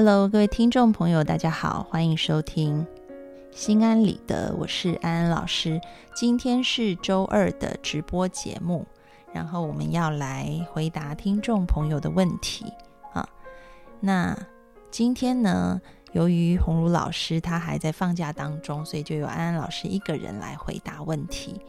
Hello，各位听众朋友，大家好，欢迎收听心安理得，我是安安老师。今天是周二的直播节目，然后我们要来回答听众朋友的问题啊。那今天呢，由于红茹老师他还在放假当中，所以就由安安老师一个人来回答问题。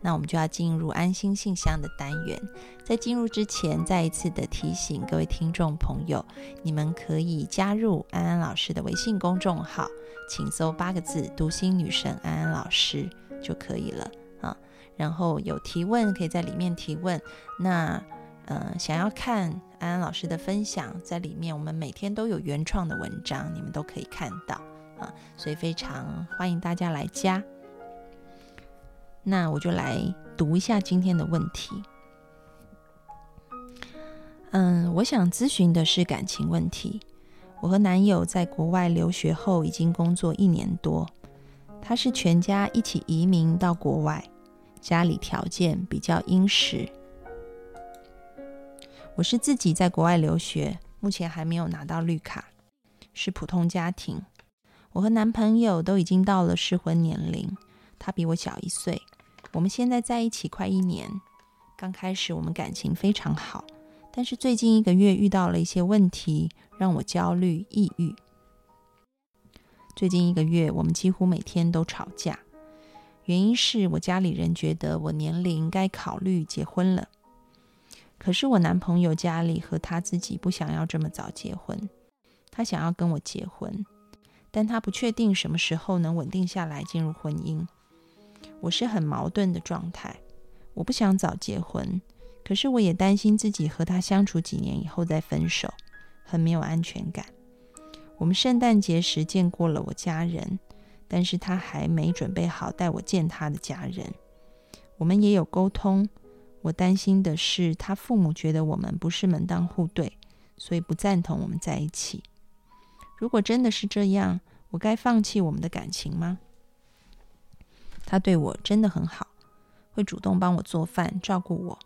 那我们就要进入安心信箱的单元。在进入之前，再一次的提醒各位听众朋友，你们可以加入安安老师的微信公众号，请搜八个字“读心女神安安老师”就可以了啊。然后有提问可以在里面提问。那呃，想要看安安老师的分享，在里面我们每天都有原创的文章，你们都可以看到啊。所以非常欢迎大家来加。那我就来读一下今天的问题。嗯，我想咨询的是感情问题。我和男友在国外留学后已经工作一年多，他是全家一起移民到国外，家里条件比较殷实。我是自己在国外留学，目前还没有拿到绿卡，是普通家庭。我和男朋友都已经到了适婚年龄，他比我小一岁。我们现在在一起快一年，刚开始我们感情非常好，但是最近一个月遇到了一些问题，让我焦虑抑郁。最近一个月我们几乎每天都吵架，原因是我家里人觉得我年龄该考虑结婚了，可是我男朋友家里和他自己不想要这么早结婚，他想要跟我结婚，但他不确定什么时候能稳定下来进入婚姻。我是很矛盾的状态，我不想早结婚，可是我也担心自己和他相处几年以后再分手，很没有安全感。我们圣诞节时见过了我家人，但是他还没准备好带我见他的家人。我们也有沟通，我担心的是他父母觉得我们不是门当户对，所以不赞同我们在一起。如果真的是这样，我该放弃我们的感情吗？他对我真的很好，会主动帮我做饭、照顾我，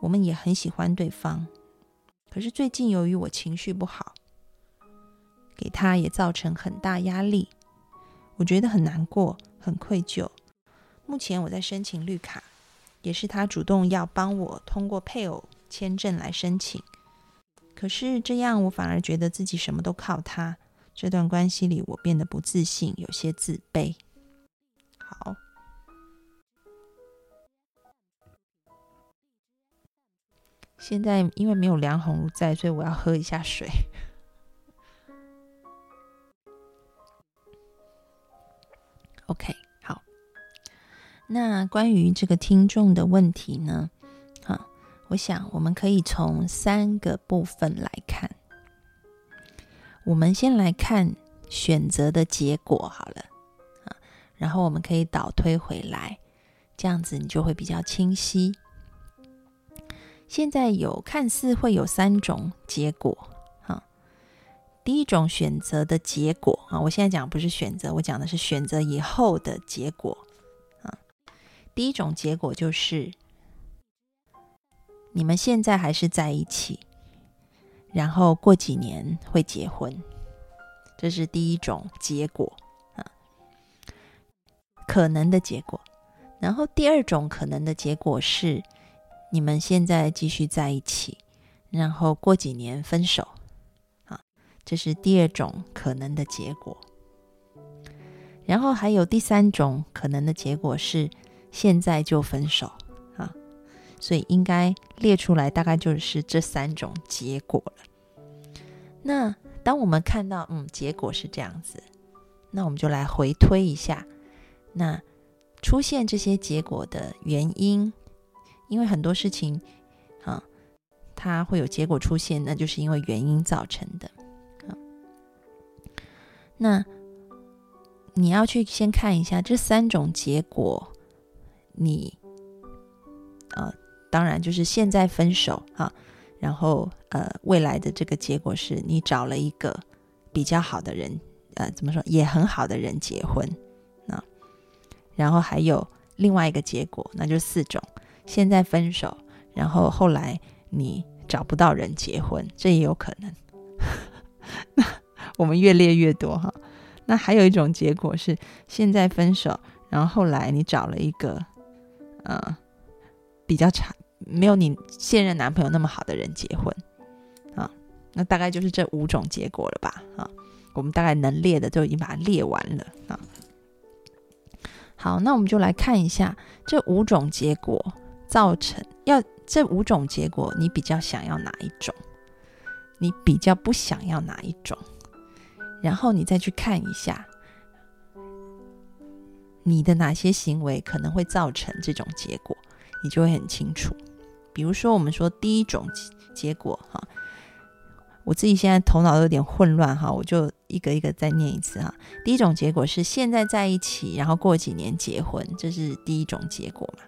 我们也很喜欢对方。可是最近由于我情绪不好，给他也造成很大压力，我觉得很难过、很愧疚。目前我在申请绿卡，也是他主动要帮我通过配偶签证来申请。可是这样我反而觉得自己什么都靠他，这段关系里我变得不自信，有些自卑。好。现在因为没有梁红在，所以我要喝一下水。OK，好。那关于这个听众的问题呢？啊，我想我们可以从三个部分来看。我们先来看选择的结果好了啊，然后我们可以倒推回来，这样子你就会比较清晰。现在有看似会有三种结果，哈。第一种选择的结果啊，我现在讲不是选择，我讲的是选择以后的结果啊。第一种结果就是你们现在还是在一起，然后过几年会结婚，这是第一种结果啊，可能的结果。然后第二种可能的结果是。你们现在继续在一起，然后过几年分手，啊，这是第二种可能的结果。然后还有第三种可能的结果是现在就分手，啊，所以应该列出来大概就是这三种结果了。那当我们看到嗯结果是这样子，那我们就来回推一下，那出现这些结果的原因。因为很多事情，啊，它会有结果出现，那就是因为原因造成的。啊那你要去先看一下这三种结果，你，呃，当然就是现在分手啊，然后呃，未来的这个结果是你找了一个比较好的人，呃，怎么说也很好的人结婚，那，然后还有另外一个结果，那就是四种。现在分手，然后后来你找不到人结婚，这也有可能。那我们越列越多哈。那还有一种结果是，现在分手，然后后来你找了一个，呃，比较差，没有你现任男朋友那么好的人结婚啊。那大概就是这五种结果了吧？啊，我们大概能列的都已经把它列完了啊。好，那我们就来看一下这五种结果造成要这五种结果，你比较想要哪一种？你比较不想要哪一种？然后你再去看一下，你的哪些行为可能会造成这种结果，你就会很清楚。比如说，我们说第一种结果哈，我自己现在头脑有点混乱哈，我就一个一个再念一次哈。第一种结果是现在在一起，然后过几年结婚，这是第一种结果嘛？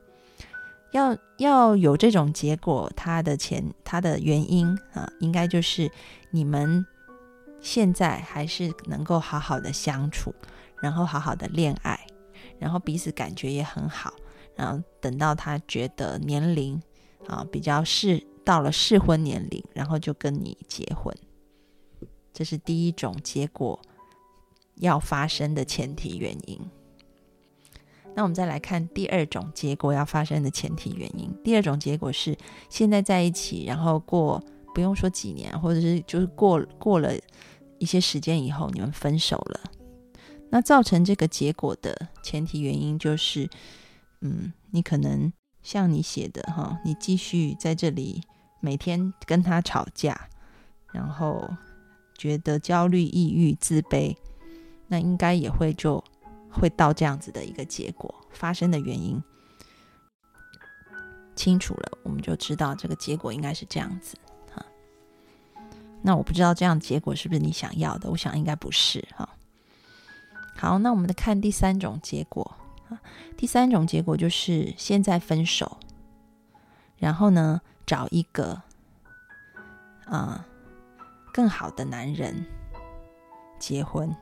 要要有这种结果，它的前它的原因啊，应该就是你们。现在还是能够好好的相处，然后好好的恋爱，然后彼此感觉也很好，然后等到他觉得年龄啊比较适到了适婚年龄，然后就跟你结婚，这是第一种结果要发生的前提原因。那我们再来看第二种结果要发生的前提原因。第二种结果是现在在一起，然后过不用说几年，或者是就是过过了。一些时间以后，你们分手了，那造成这个结果的前提原因就是，嗯，你可能像你写的哈，你继续在这里每天跟他吵架，然后觉得焦虑、抑郁、自卑，那应该也会就会到这样子的一个结果发生的原因清楚了，我们就知道这个结果应该是这样子哈。那我不知道这样结果是不是你想要的？我想应该不是哈。好，那我们来看第三种结果。第三种结果就是现在分手，然后呢找一个啊更好的男人结婚，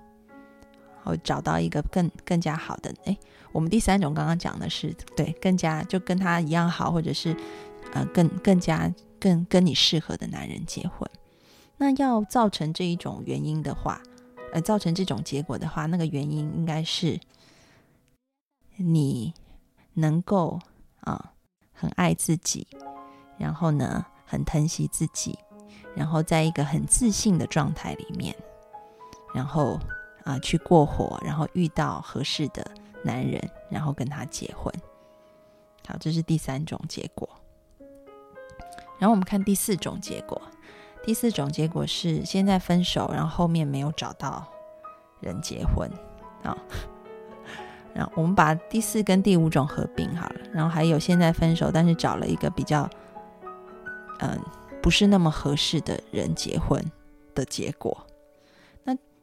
或找到一个更更加好的。哎，我们第三种刚刚讲的是对更加就跟他一样好，或者是呃更更加更跟你适合的男人结婚。那要造成这一种原因的话，呃，造成这种结果的话，那个原因应该是你能够啊很爱自己，然后呢很疼惜自己，然后在一个很自信的状态里面，然后啊去过活，然后遇到合适的男人，然后跟他结婚。好，这是第三种结果。然后我们看第四种结果。第四种结果是现在分手，然后后面没有找到人结婚啊。然后我们把第四跟第五种合并好了，然后还有现在分手，但是找了一个比较嗯不是那么合适的人结婚的结果。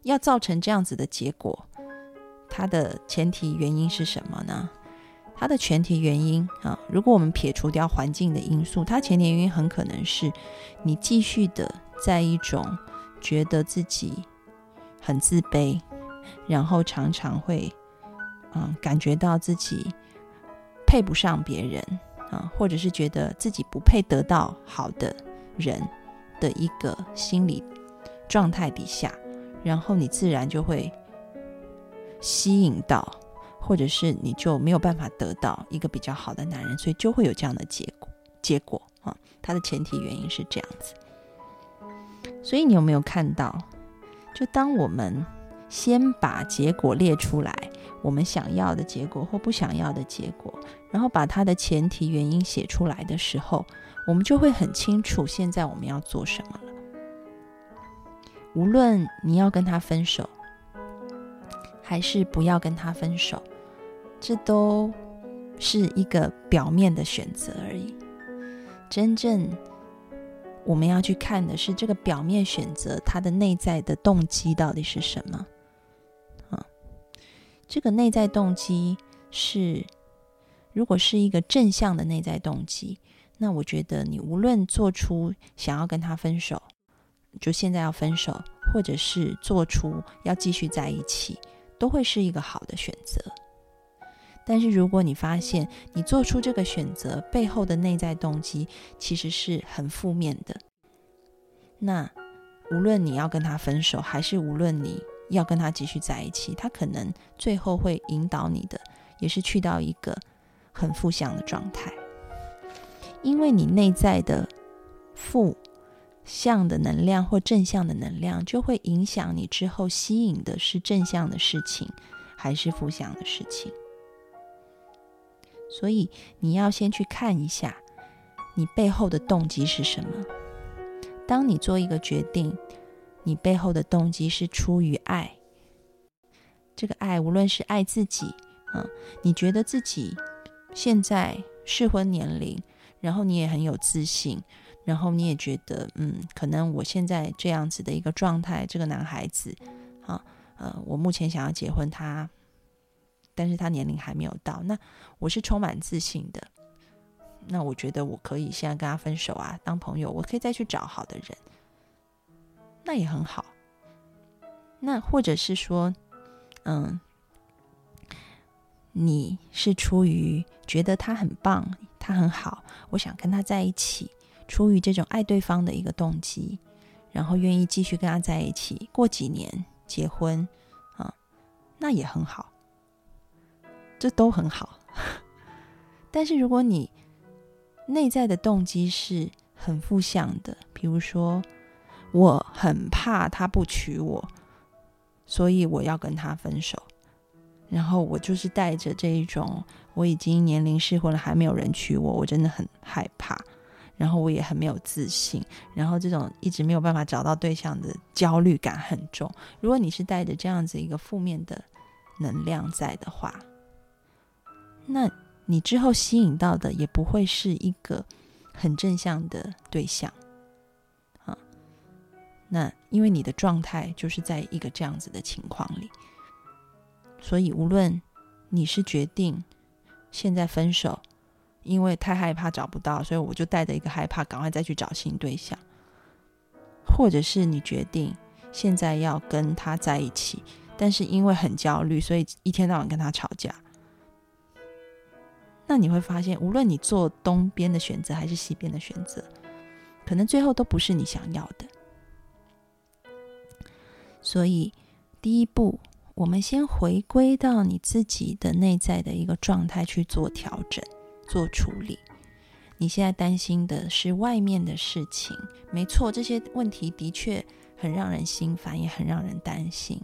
要造成这样子的结果，它的前提原因是什么呢？它的前提原因啊，如果我们撇除掉环境的因素，它前提原因很可能是你继续的在一种觉得自己很自卑，然后常常会嗯感觉到自己配不上别人啊，或者是觉得自己不配得到好的人的一个心理状态底下，然后你自然就会吸引到。或者是你就没有办法得到一个比较好的男人，所以就会有这样的结果。结果啊，它的前提原因是这样子。所以你有没有看到？就当我们先把结果列出来，我们想要的结果或不想要的结果，然后把它的前提原因写出来的时候，我们就会很清楚现在我们要做什么了。无论你要跟他分手，还是不要跟他分手。这都是一个表面的选择而已。真正我们要去看的是这个表面选择，它的内在的动机到底是什么？啊，这个内在动机是，如果是一个正向的内在动机，那我觉得你无论做出想要跟他分手，就现在要分手，或者是做出要继续在一起，都会是一个好的选择。但是，如果你发现你做出这个选择背后的内在动机其实是很负面的，那无论你要跟他分手，还是无论你要跟他继续在一起，他可能最后会引导你的，也是去到一个很负向的状态，因为你内在的负向的能量或正向的能量，就会影响你之后吸引的是正向的事情，还是负向的事情。所以你要先去看一下，你背后的动机是什么。当你做一个决定，你背后的动机是出于爱。这个爱，无论是爱自己，嗯，你觉得自己现在适婚年龄，然后你也很有自信，然后你也觉得，嗯，可能我现在这样子的一个状态，这个男孩子，啊，呃，我目前想要结婚，他。但是他年龄还没有到，那我是充满自信的。那我觉得我可以现在跟他分手啊，当朋友，我可以再去找好的人，那也很好。那或者是说，嗯，你是出于觉得他很棒，他很好，我想跟他在一起，出于这种爱对方的一个动机，然后愿意继续跟他在一起，过几年结婚啊，那也很好。这都很好，但是如果你内在的动机是很负向的，比如说我很怕他不娶我，所以我要跟他分手，然后我就是带着这一种我已经年龄适婚了还没有人娶我，我真的很害怕，然后我也很没有自信，然后这种一直没有办法找到对象的焦虑感很重。如果你是带着这样子一个负面的能量在的话，那你之后吸引到的也不会是一个很正向的对象，啊，那因为你的状态就是在一个这样子的情况里，所以无论你是决定现在分手，因为太害怕找不到，所以我就带着一个害怕，赶快再去找新对象，或者是你决定现在要跟他在一起，但是因为很焦虑，所以一天到晚跟他吵架。那你会发现，无论你做东边的选择还是西边的选择，可能最后都不是你想要的。所以，第一步，我们先回归到你自己的内在的一个状态去做调整、做处理。你现在担心的是外面的事情，没错，这些问题的确很让人心烦，也很让人担心。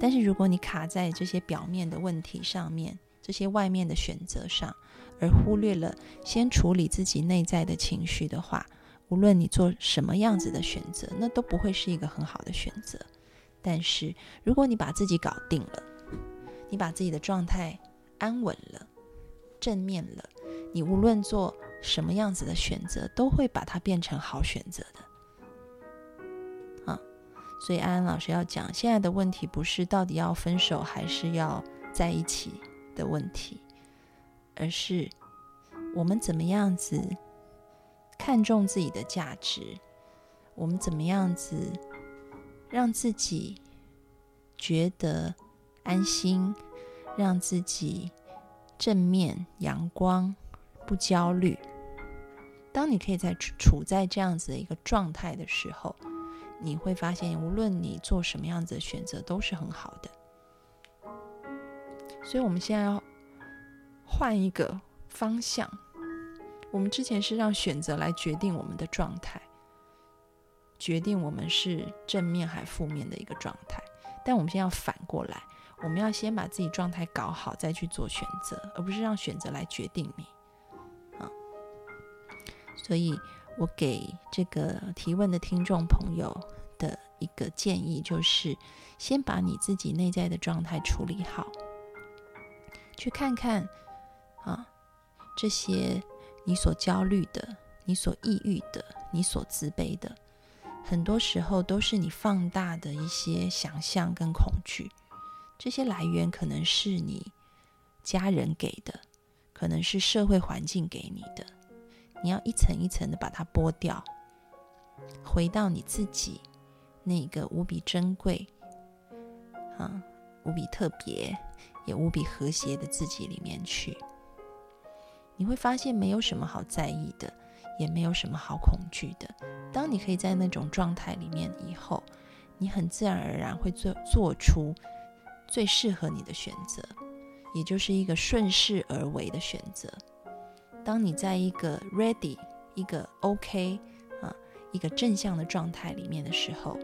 但是，如果你卡在这些表面的问题上面，这些外面的选择上，而忽略了先处理自己内在的情绪的话，无论你做什么样子的选择，那都不会是一个很好的选择。但是，如果你把自己搞定了，你把自己的状态安稳了、正面了，你无论做什么样子的选择，都会把它变成好选择的。啊，所以安安老师要讲，现在的问题不是到底要分手还是要在一起。的问题，而是我们怎么样子看重自己的价值，我们怎么样子让自己觉得安心，让自己正面、阳光、不焦虑。当你可以在处在这样子的一个状态的时候，你会发现，无论你做什么样子的选择，都是很好的。所以，我们现在要换一个方向。我们之前是让选择来决定我们的状态，决定我们是正面还负面的一个状态。但我们现在要反过来，我们要先把自己状态搞好，再去做选择，而不是让选择来决定你。所以我给这个提问的听众朋友的一个建议就是：先把你自己内在的状态处理好。去看看，啊，这些你所焦虑的、你所抑郁的、你所自卑的，很多时候都是你放大的一些想象跟恐惧。这些来源可能是你家人给的，可能是社会环境给你的。你要一层一层的把它剥掉，回到你自己那个无比珍贵、啊，无比特别。也无比和谐的自己里面去，你会发现没有什么好在意的，也没有什么好恐惧的。当你可以在那种状态里面以后，你很自然而然会做做出最适合你的选择，也就是一个顺势而为的选择。当你在一个 ready、一个 OK 啊、一个正向的状态里面的时候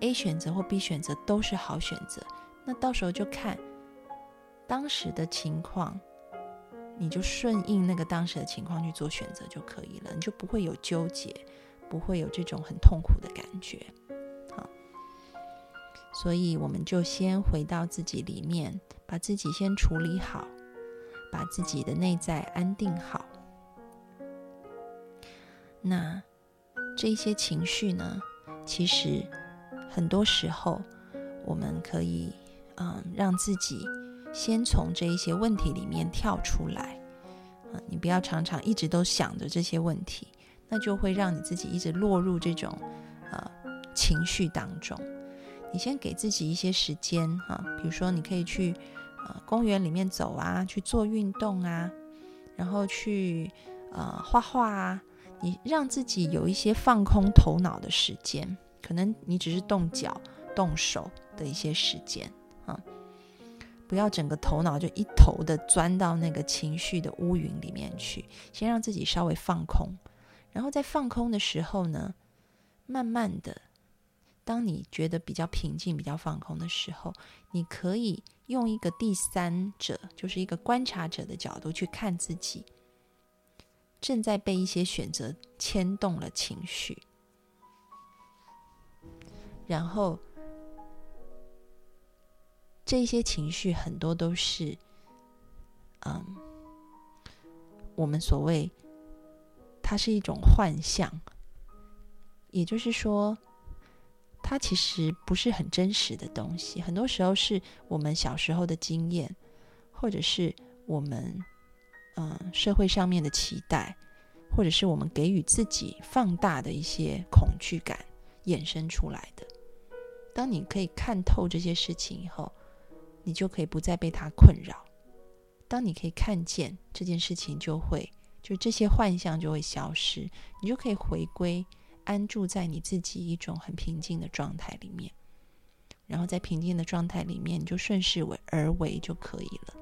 ，A 选择或 B 选择都是好选择。那到时候就看当时的情况。你就顺应那个当时的情况去做选择就可以了，你就不会有纠结，不会有这种很痛苦的感觉。好，所以我们就先回到自己里面，把自己先处理好，把自己的内在安定好。那这些情绪呢，其实很多时候我们可以嗯让自己。先从这一些问题里面跳出来，啊，你不要常常一直都想着这些问题，那就会让你自己一直落入这种呃情绪当中。你先给自己一些时间，哈，比如说你可以去呃公园里面走啊，去做运动啊，然后去呃画画啊，你让自己有一些放空头脑的时间，可能你只是动脚动手的一些时间，啊。不要整个头脑就一头的钻到那个情绪的乌云里面去，先让自己稍微放空，然后在放空的时候呢，慢慢的，当你觉得比较平静、比较放空的时候，你可以用一个第三者，就是一个观察者的角度去看自己，正在被一些选择牵动了情绪，然后。这些情绪很多都是，嗯，我们所谓它是一种幻象，也就是说，它其实不是很真实的东西。很多时候是我们小时候的经验，或者是我们嗯社会上面的期待，或者是我们给予自己放大的一些恐惧感衍生出来的。当你可以看透这些事情以后，你就可以不再被它困扰。当你可以看见这件事情，就会就这些幻象就会消失，你就可以回归安住在你自己一种很平静的状态里面。然后在平静的状态里面，你就顺势为而为就可以了。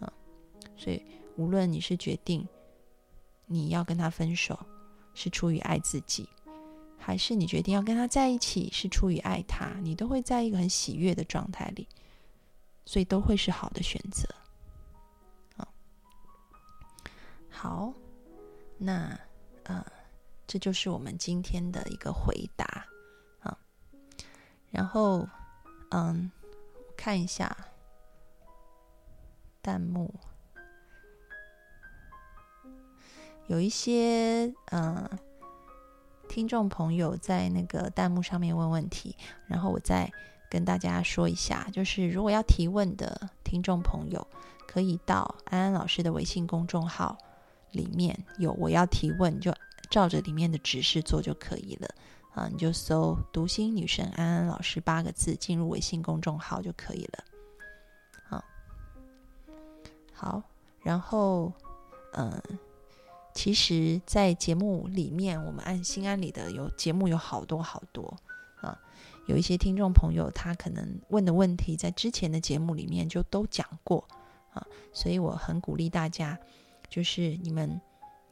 啊，所以无论你是决定你要跟他分手，是出于爱自己，还是你决定要跟他在一起，是出于爱他，你都会在一个很喜悦的状态里。所以都会是好的选择，啊，好，那，这就是我们今天的一个回答啊。然后，嗯，看一下弹幕，有一些嗯听众朋友在那个弹幕上面问问题，然后我再。跟大家说一下，就是如果要提问的听众朋友，可以到安安老师的微信公众号里面有我要提问，就照着里面的指示做就可以了啊，你就搜“读心女神安安老师”八个字进入微信公众号就可以了。好，好，然后嗯，其实，在节目里面，我们按心安里的有节目有好多好多啊。有一些听众朋友，他可能问的问题，在之前的节目里面就都讲过啊，所以我很鼓励大家，就是你们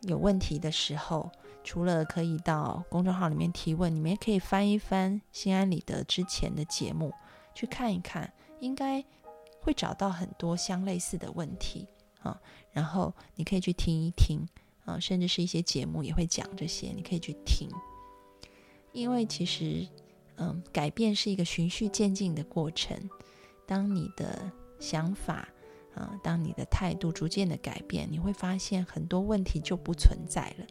有问题的时候，除了可以到公众号里面提问，你们也可以翻一翻心安理得之前的节目，去看一看，应该会找到很多相类似的问题啊，然后你可以去听一听啊，甚至是一些节目也会讲这些，你可以去听，因为其实。嗯，改变是一个循序渐进的过程。当你的想法啊，当你的态度逐渐的改变，你会发现很多问题就不存在了。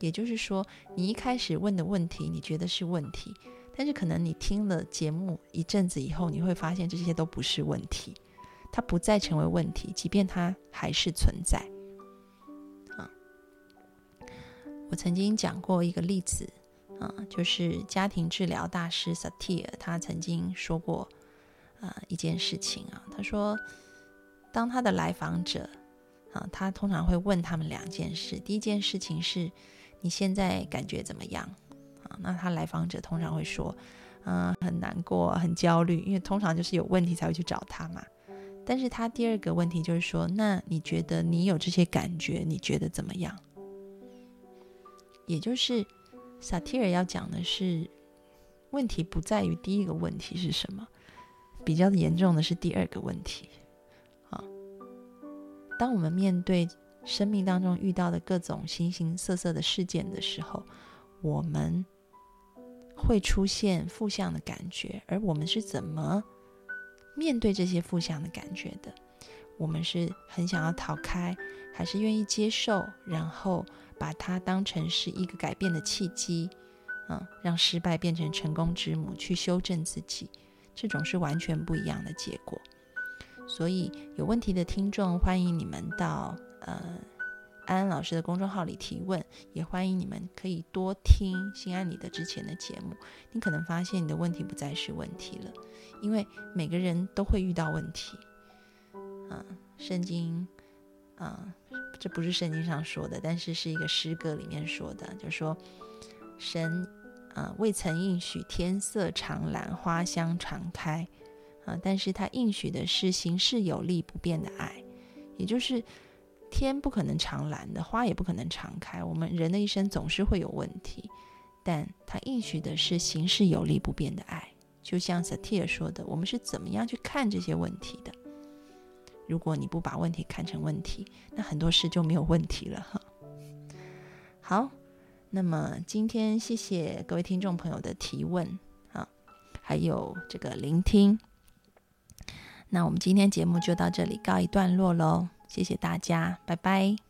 也就是说，你一开始问的问题，你觉得是问题，但是可能你听了节目一阵子以后，你会发现这些都不是问题，它不再成为问题，即便它还是存在。啊，我曾经讲过一个例子。啊，就是家庭治疗大师萨提尔，他曾经说过，啊，一件事情啊，他说，当他的来访者，啊，他通常会问他们两件事。第一件事情是，你现在感觉怎么样？啊，那他来访者通常会说，嗯，很难过，很焦虑，因为通常就是有问题才会去找他嘛。但是他第二个问题就是说，那你觉得你有这些感觉，你觉得怎么样？也就是萨提尔要讲的是，问题不在于第一个问题是什么，比较严重的是第二个问题。啊当我们面对生命当中遇到的各种形形色色的事件的时候，我们会出现负向的感觉，而我们是怎么面对这些负向的感觉的？我们是很想要逃开，还是愿意接受，然后把它当成是一个改变的契机？嗯，让失败变成成功之母，去修正自己，这种是完全不一样的结果。所以有问题的听众，欢迎你们到呃安安老师的公众号里提问，也欢迎你们可以多听心安理的之前的节目。你可能发现你的问题不再是问题了，因为每个人都会遇到问题。嗯，圣经，啊，这不是圣经上说的，但是是一个诗歌里面说的，就是说神啊未曾应许天色常蓝，花香常开。啊！但是他应许的是行事有力不变的爱，也就是天不可能常蓝的，花也不可能常开。我们人的一生总是会有问题，但它应许的是行事有利不变的爱。就像萨提尔说的，我们是怎么样去看这些问题的？如果你不把问题看成问题，那很多事就没有问题了哈。好，那么今天谢谢各位听众朋友的提问啊，还有这个聆听。那我们今天节目就到这里告一段落喽，谢谢大家，拜拜。